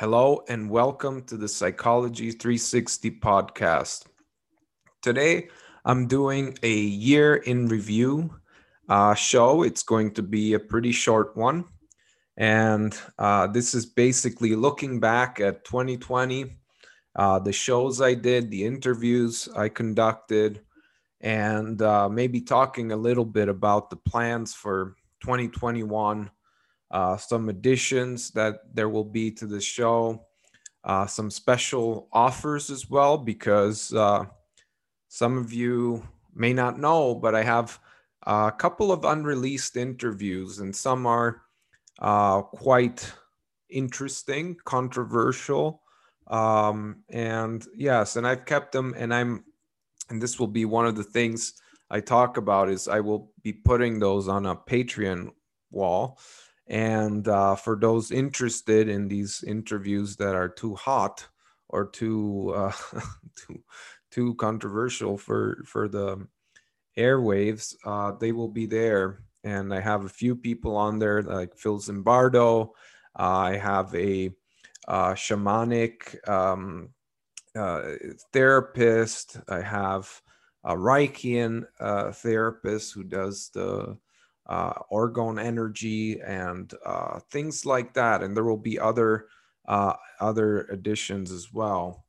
Hello and welcome to the Psychology 360 podcast. Today, I'm doing a year in review uh, show. It's going to be a pretty short one. And uh, this is basically looking back at 2020, uh, the shows I did, the interviews I conducted, and uh, maybe talking a little bit about the plans for 2021 uh, some additions that there will be to the show, uh, some special offers as well, because uh, some of you may not know, but I have a couple of unreleased interviews, and some are uh, quite interesting, controversial. Um, and yes, and I've kept them, and I'm, and this will be one of the things I talk about is I will be putting those on a Patreon wall and uh, for those interested in these interviews that are too hot or too uh, too too controversial for for the airwaves, uh, they will be there. And I have a few people on there like Phil Zimbardo. I have a uh, shamanic um, uh, therapist. I have a Reichian uh, therapist who does the uh, orgone energy and uh, things like that. And there will be other uh, other additions as well.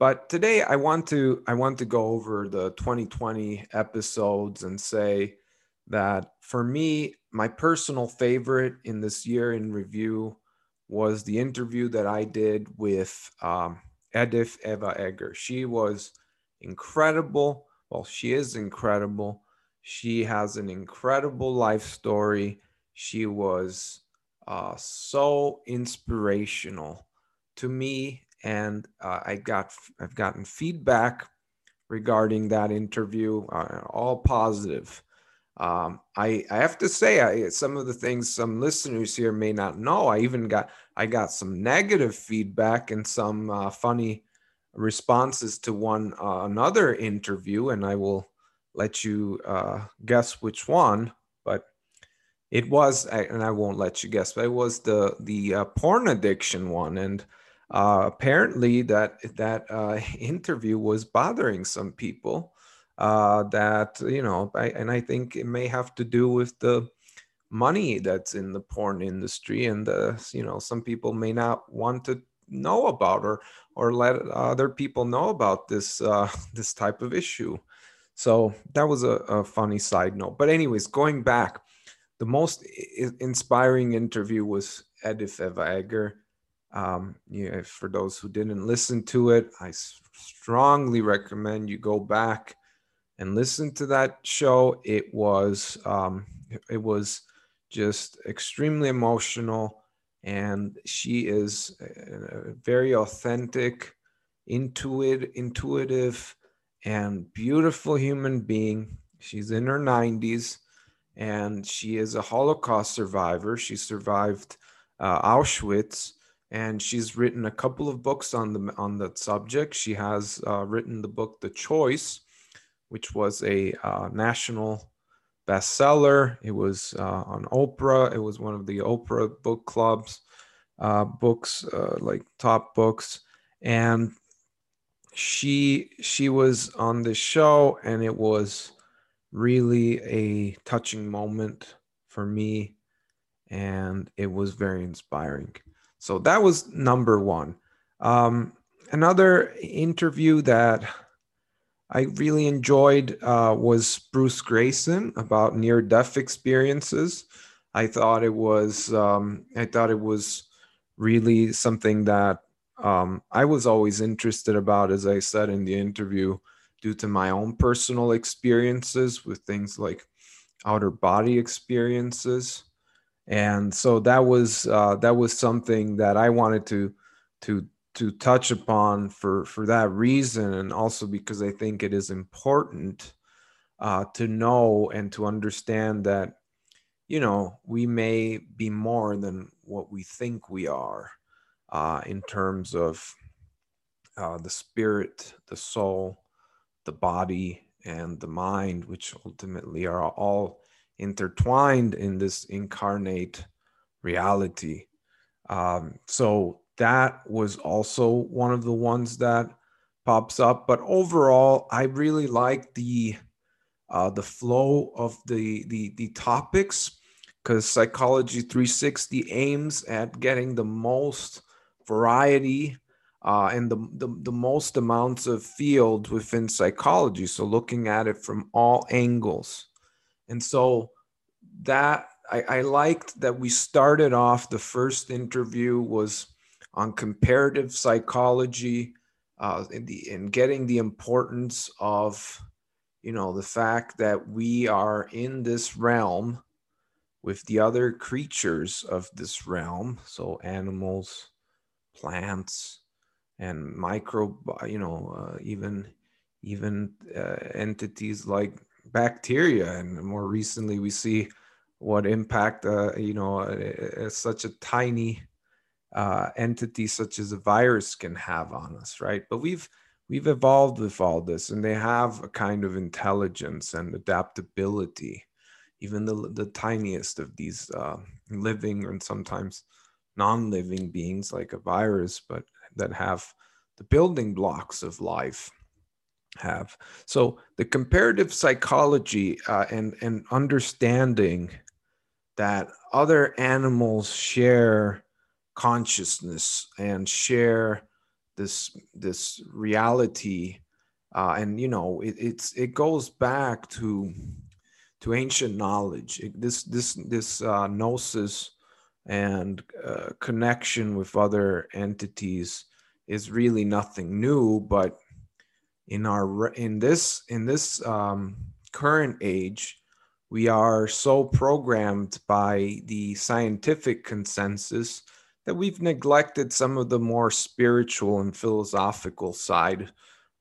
But today I want to I want to go over the 2020 episodes and say that for me, my personal favorite in this year in review was the interview that I did with um, Edith Eva Eger. She was incredible. Well, she is incredible. She has an incredible life story. She was uh, so inspirational to me, and uh, I got I've gotten feedback regarding that interview, uh, all positive. Um, I I have to say, I, some of the things some listeners here may not know. I even got I got some negative feedback and some uh, funny responses to one uh, another interview, and I will let you uh, guess which one, but it was, and I won't let you guess, but it was the the uh, porn addiction one, and uh, apparently that that uh, interview was bothering some people. Uh, that you know, I, and I think it may have to do with the money that's in the porn industry, and the you know, some people may not want to know about or or let other people know about this uh, this type of issue. So that was a, a funny side note. But, anyways, going back, the most inspiring interview was Edith Eva Eger. Um, yeah, for those who didn't listen to it, I strongly recommend you go back and listen to that show. It was um, it was just extremely emotional, and she is a very authentic, intuitive, intuitive and beautiful human being. She's in her 90s and she is a Holocaust survivor. She survived uh, Auschwitz and she's written a couple of books on the on that subject. She has uh, written the book The Choice, which was a uh, national bestseller. It was uh, on Oprah. It was one of the Oprah book clubs uh, books, uh, like top books. And she she was on the show and it was really a touching moment for me and it was very inspiring. So that was number one. Um, another interview that i really enjoyed uh, was Bruce Greyson about near death experiences. I thought it was um, i thought it was really something that um, I was always interested about, as I said in the interview, due to my own personal experiences with things like outer body experiences, and so that was uh, that was something that I wanted to to to touch upon for for that reason, and also because I think it is important uh, to know and to understand that you know we may be more than what we think we are uh, in terms of uh, the spirit, the soul, the body, and the mind, which ultimately are all intertwined in this incarnate reality. Um, so that was also one of the ones that pops up. But overall, I really like the uh, the flow of the the, the topics because Psychology 360 aims at getting the most variety uh, and the, the, the most amounts of fields within psychology. So looking at it from all angles. And so that I, I liked that we started off the first interview was on comparative psychology uh, the in getting the importance of you know the fact that we are in this realm with the other creatures of this realm so animals plants and micro you know uh, even even uh, entities like bacteria. And more recently we see what impact uh, you know uh, such a tiny uh, entity such as a virus can have on us right? But we've we've evolved with all this and they have a kind of intelligence and adaptability even the, the tiniest of these uh, living and sometimes non-living beings like a virus but that have the building blocks of life have. So the comparative psychology uh, and and understanding that other animals share consciousness and share this this reality uh, and you know it, it's it goes back to to ancient knowledge. It, this this this uh, gnosis and uh, connection with other entities is really nothing new but in our in this in this um, current age we are so programmed by the scientific consensus that we've neglected some of the more spiritual and philosophical side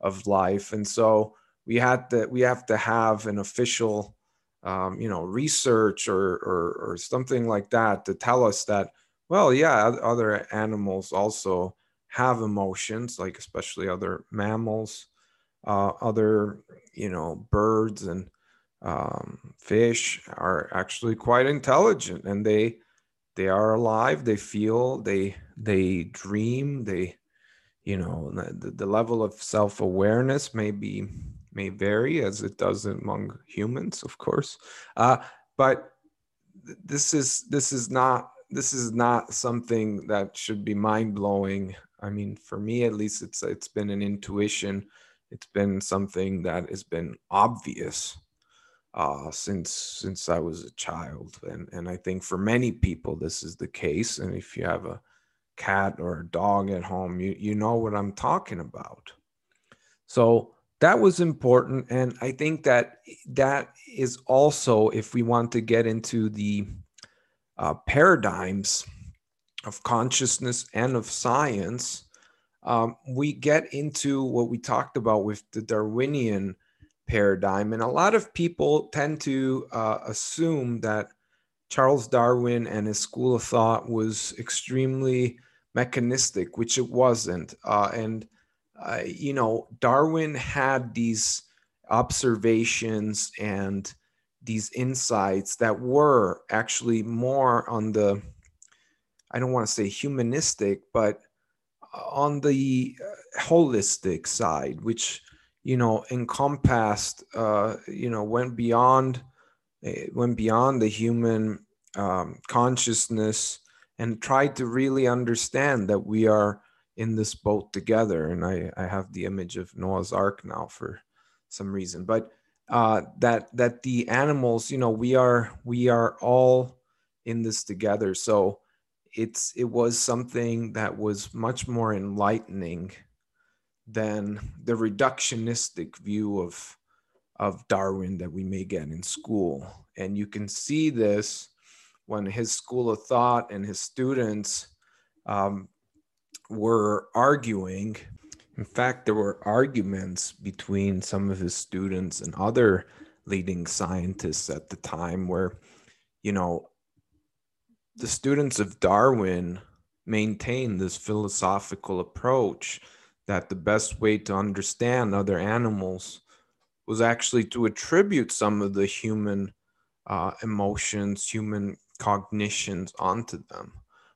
of life. And so we had to we have to have an official um, you know research or, or or something like that to tell us that well yeah other animals also have emotions like especially other mammals uh, other you know birds and um, fish are actually quite intelligent and they they are alive they feel they they dream they you know the, the level of self-awareness may be may vary as it does among humans, of course. Uh, but this is this is not this is not something that should be mind blowing. I mean, for me at least, it's it's been an intuition. It's been something that has been obvious uh, since since I was a child, and and I think for many people this is the case. And if you have a cat or a dog at home, you you know what I'm talking about. So that was important and i think that that is also if we want to get into the uh, paradigms of consciousness and of science um, we get into what we talked about with the darwinian paradigm and a lot of people tend to uh, assume that charles darwin and his school of thought was extremely mechanistic which it wasn't uh, and uh, you know, Darwin had these observations and these insights that were actually more on the, I don't want to say humanistic, but on the uh, holistic side, which, you know, encompassed, uh, you know, went beyond, eh, went beyond the human um, consciousness and tried to really understand that we are in this boat together. And I, I have the image of Noah's Ark now for some reason, but uh, that that the animals, you know, we are we are all in this together. So it's it was something that was much more enlightening than the reductionistic view of of Darwin that we may get in school. And you can see this when his school of thought and his students um, were arguing. In fact, there were arguments between some of his students and other leading scientists at the time where, you know, the students of Darwin maintained this philosophical approach that the best way to understand other animals was actually to attribute some of the human uh, emotions, human cognitions onto them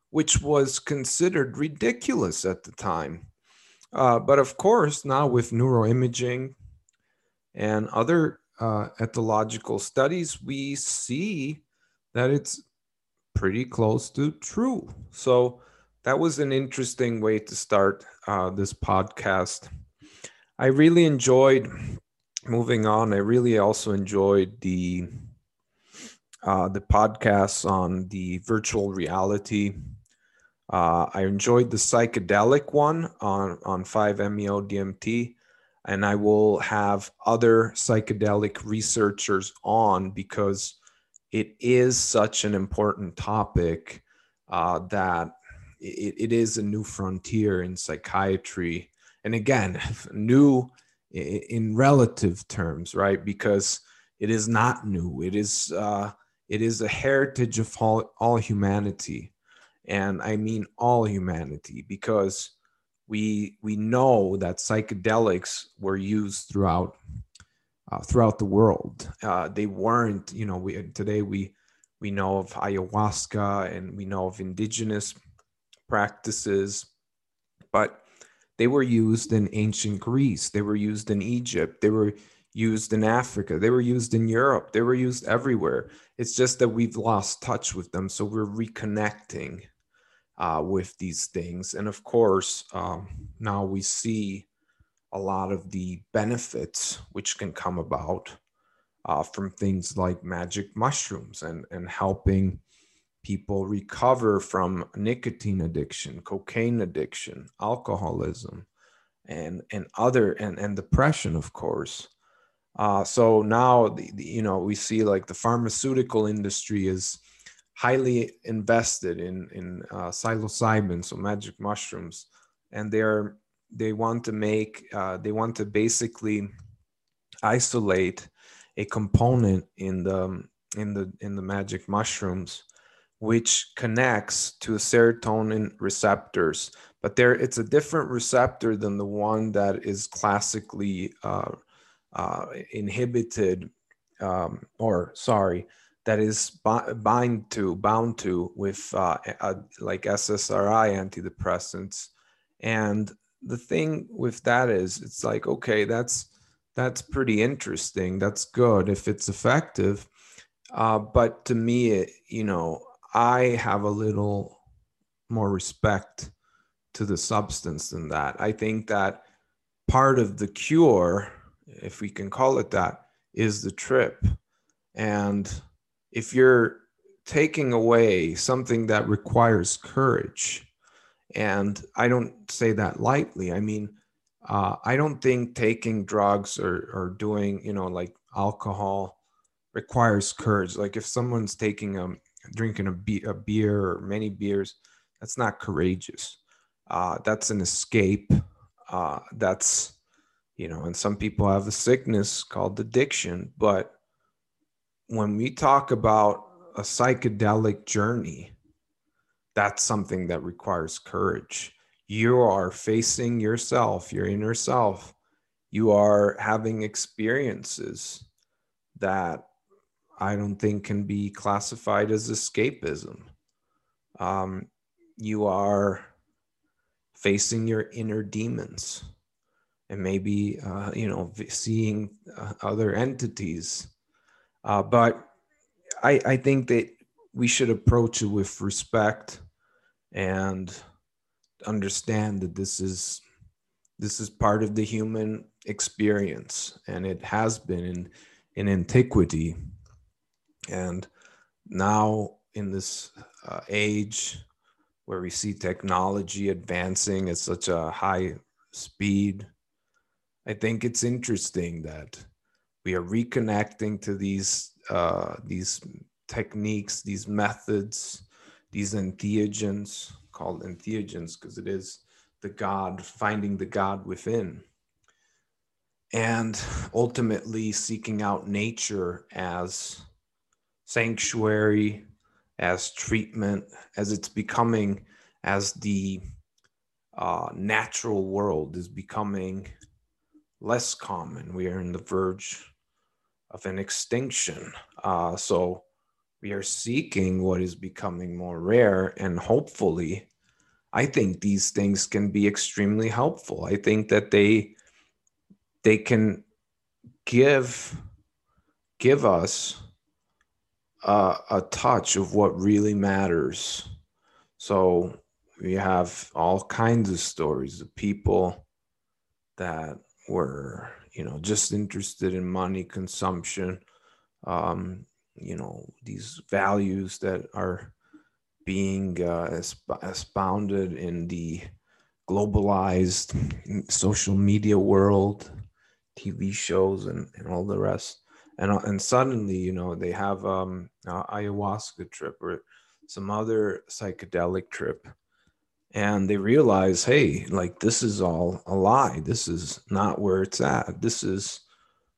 which was considered ridiculous at the time. Uh, but of course, now with neuroimaging and other uh, ethological studies, we see that it's pretty close to true. So that was an interesting way to start uh, this podcast. I really enjoyed moving on. I really also enjoyed the uh, the podcasts on the virtual reality. Uh, I enjoyed the psychedelic one on on 5-MeO DMT, and I will have other psychedelic researchers on because it is such an important topic uh, that it, it is a new frontier in psychiatry. And again, new in relative terms, right? Because it is not new. It is uh, it is a heritage of all, all humanity, and I mean all humanity, because we we know that psychedelics were used throughout uh, throughout the world. Uh, they weren't, you know, we today we we know of ayahuasca and we know of indigenous practices, but they were used in ancient Greece. They were used in Egypt. They were used in Africa. They were used in Europe. They were used everywhere. It's just that we've lost touch with them, so we're reconnecting uh, with these things. And of course, um, now we see a lot of the benefits which can come about uh, from things like magic mushrooms and, and helping people recover from nicotine addiction, cocaine addiction, alcoholism, and, and other, and, and depression, of course. Uh, so now, the, the, you know, we see like the pharmaceutical industry is highly invested in, in uh, psilocybin, so magic mushrooms, and they're they want to make uh, they want to basically isolate a component in the in the in the magic mushrooms which connects to serotonin receptors. But there it's a different receptor than the one that is classically uh, uh, inhibited um, or sorry that is bind to bound to with uh, like ssri antidepressants. And the thing with that is it's like okay that's that's pretty interesting. That's good if it's effective. Uh, but to me it, you know i have a little more respect to the substance than that. I think that part of the cure if we can call it that is the trip. And if you're taking away something that requires courage and I don't say that lightly. I mean, uh, I don't think taking drugs or, or doing, you know, like alcohol requires courage. Like if someone's taking a drinking a, be- a beer or many beers, that's not courageous. Uh, that's an escape. Uh, that's, you know, and some people have a sickness called addiction. But when we talk about a psychedelic journey, that's something that requires courage. You are facing yourself, your inner self. You are having experiences that I don't think can be classified as escapism. Um, you are facing your inner demons and maybe, uh, you know, seeing uh, other entities. Uh, but I, I think that we should approach it with respect and understand that this is this is part of the human experience and it has been in in antiquity. And now in this uh, age where we see technology advancing at such a high speed i think it's interesting that we are reconnecting to these uh, these techniques these methods these entheogens, called entheogens because it is the God, finding the God within. And ultimately seeking out nature as sanctuary, as treatment, as it's becoming, as the uh, natural world is becoming less common. We are in the verge of an extinction. Uh, so we are seeking what is becoming more rare and hopefully i think these things can be extremely helpful i think that they they can give give us a, a touch of what really matters so we have all kinds of stories of people that were you know just interested in money consumption um, you know these values that are being uh, expounded in the globalized social media world tv shows and, and all the rest. And, uh, and suddenly you know they have um ayahuasca trip or some other psychedelic trip and they realize hey like this is all a lie. This is not where it's at. This is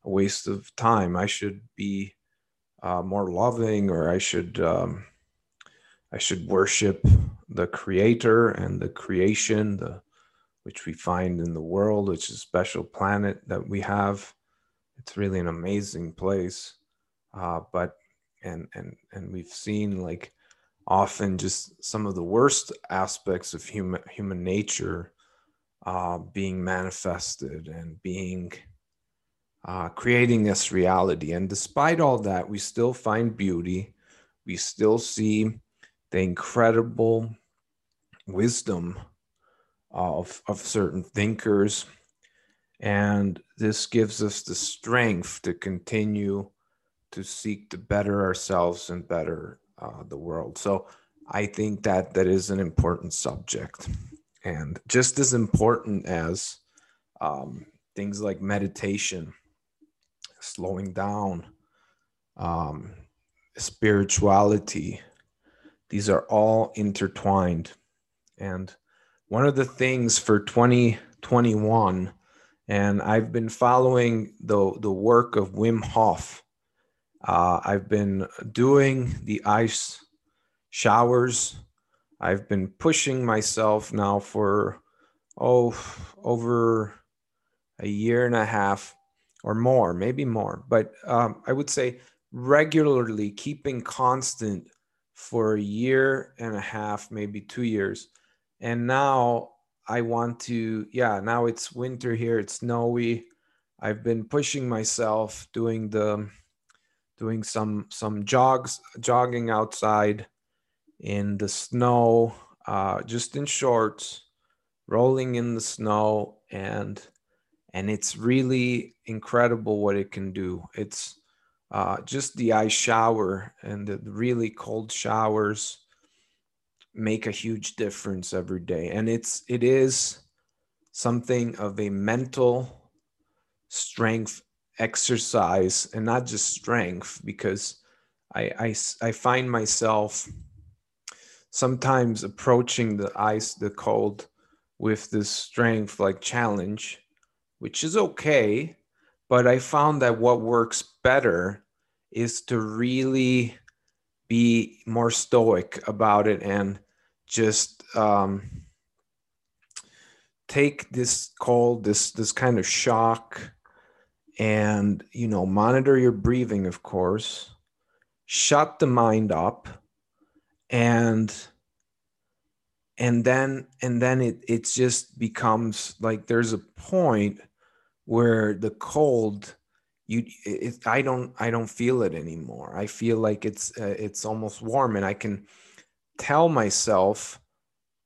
a waste of time. I should be uh, more loving or i should um, i should worship the creator and the creation the which we find in the world which is a special planet that we have. It's really an amazing place uh, but and and and we've seen like often just some of the worst aspects of human human nature uh, being manifested and being uh, creating this reality. And despite all that, we still find beauty. We still see the incredible wisdom of, of certain thinkers. And this gives us the strength to continue to seek to better ourselves and better uh, the world. So I think that that is an important subject. And just as important as um, things like meditation slowing down, um, spirituality. These are all intertwined. And one of the things for 2021, and I've been following the, the work of Wim Hof. Uh, I've been doing the ice showers. I've been pushing myself now for, oh, over a year and a half or more, maybe more. But um, I would say regularly keeping constant for a year and a half, maybe two years. And now I want to, yeah, now it's winter here, it's snowy. I've been pushing myself doing the doing some some jogs jogging outside in the snow uh, just in shorts rolling in the snow and and it's really incredible what it can do. It's uh, just the ice shower and the really cold showers make a huge difference every day, and it's it is something of a mental strength exercise, and not just strength, because I I, I find myself sometimes approaching the ice, the cold, with this strength like challenge which is okay. But I found that what works better is to really be more stoic about it and just um, take this cold, this this kind of shock, and you know monitor your breathing, of course. Shut the mind up, and and then and then it it just becomes like there's a point where the cold you it, i don't i don't feel it anymore i feel like it's uh, it's almost warm and i can tell myself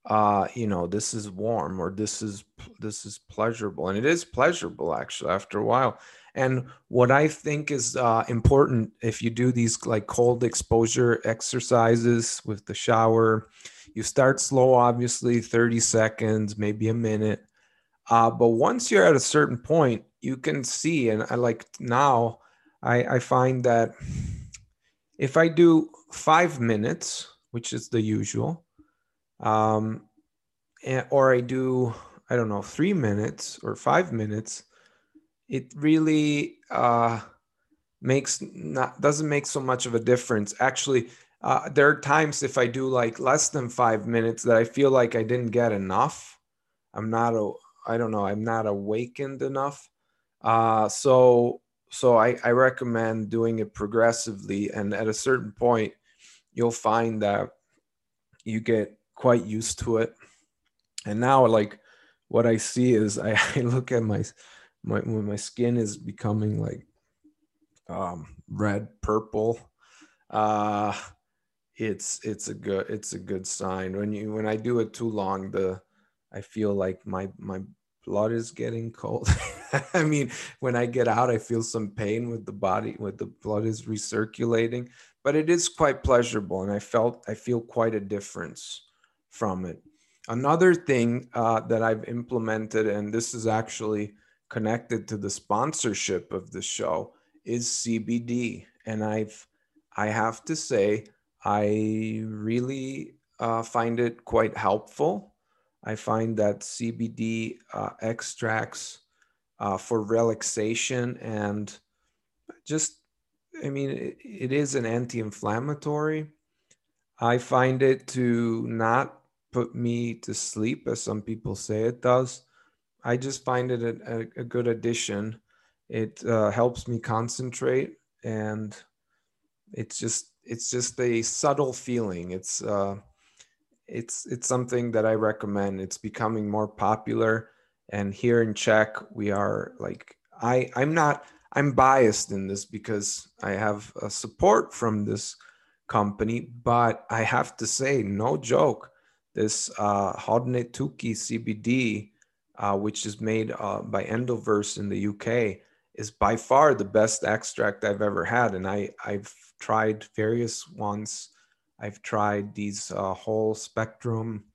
uh you know this is warm or this is this is pleasurable and it is pleasurable actually after a while and what i think is uh, important if you do these like cold exposure exercises with the shower you start slow obviously 30 seconds maybe a minute. Uh, but once you're at a certain point, you can see, and I like now, I, I find that if I do five minutes, which is the usual, um, and, or I do, I don't know, three minutes or five minutes, it really uh, makes not doesn't make so much of a difference. Actually, uh, there are times if I do like less than five minutes that I feel like I didn't get enough. I'm not a, I don't know, I'm not awakened enough. Uh, so so I, I recommend doing it progressively, and at a certain point, you'll find that you get quite used to it. And now, like, what I see is I, I look at my my when my skin is becoming like um, red purple. Uh, it's it's a good it's a good sign when you when I do it too long the I feel like my my blood is getting cold. I mean, when I get out, I feel some pain with the body, with the blood is recirculating, but it is quite pleasurable, and I felt I feel quite a difference from it. Another thing uh, that I've implemented, and this is actually connected to the sponsorship of the show, is CBD, and I've I have to say I really uh, find it quite helpful. I find that CBD uh, extracts uh, for relaxation and just, I mean, it, it is an anti inflammatory. I find it to not put me to sleep, as some people say it does. I just find it a, a, good addition. It uh, helps me concentrate and it's just it's just a subtle feeling. It's uh, it's it's something that I recommend. It's becoming more popular, and here in Czech, we are like I I'm not I'm biased in this because I have a support from this company, but I have to say, no joke, this uh, CBD, uh, which is made uh, by Endoverse in the UK, is by far the best extract I've ever had, and I I've tried various ones. I've tried these uh, whole spectrum,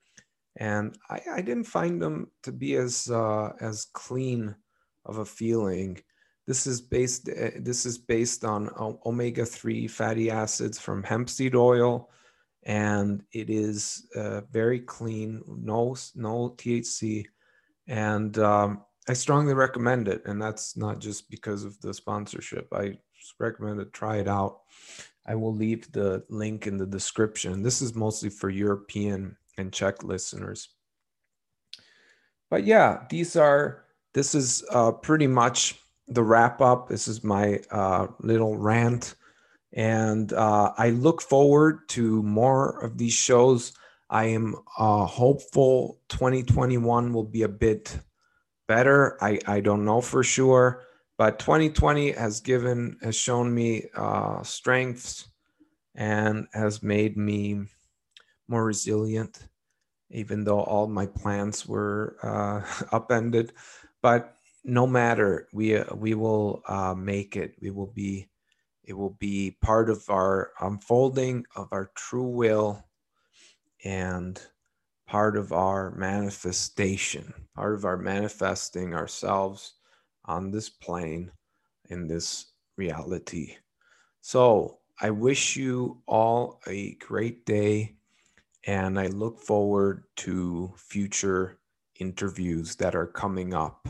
and I, I, didn't find them to be as uh, as clean of a feeling. This is based uh, this is based on omega three fatty acids from hemp seed oil, and it is uh, very clean, no no THC, and um, I strongly recommend it. And that's not just because of the sponsorship. I recommend it. Try it out. I will leave the link in the description. This is mostly for European and Czech listeners. But yeah, these are, this is uh, pretty much the wrap up. This is my uh, little rant. And uh, I look forward to more of these shows. I am uh, hopeful 2021 will be a bit better. I, I don't know for sure. But 2020 has given, has shown me uh, strengths and has made me more resilient, even though all my plans were uh, upended. But no matter, we uh, we will uh, make it. We will be. It will be part of our unfolding of our true will, and part of our manifestation, part of our manifesting ourselves on this plane in this reality. So I wish you all a great day and I look forward to future interviews that are coming up.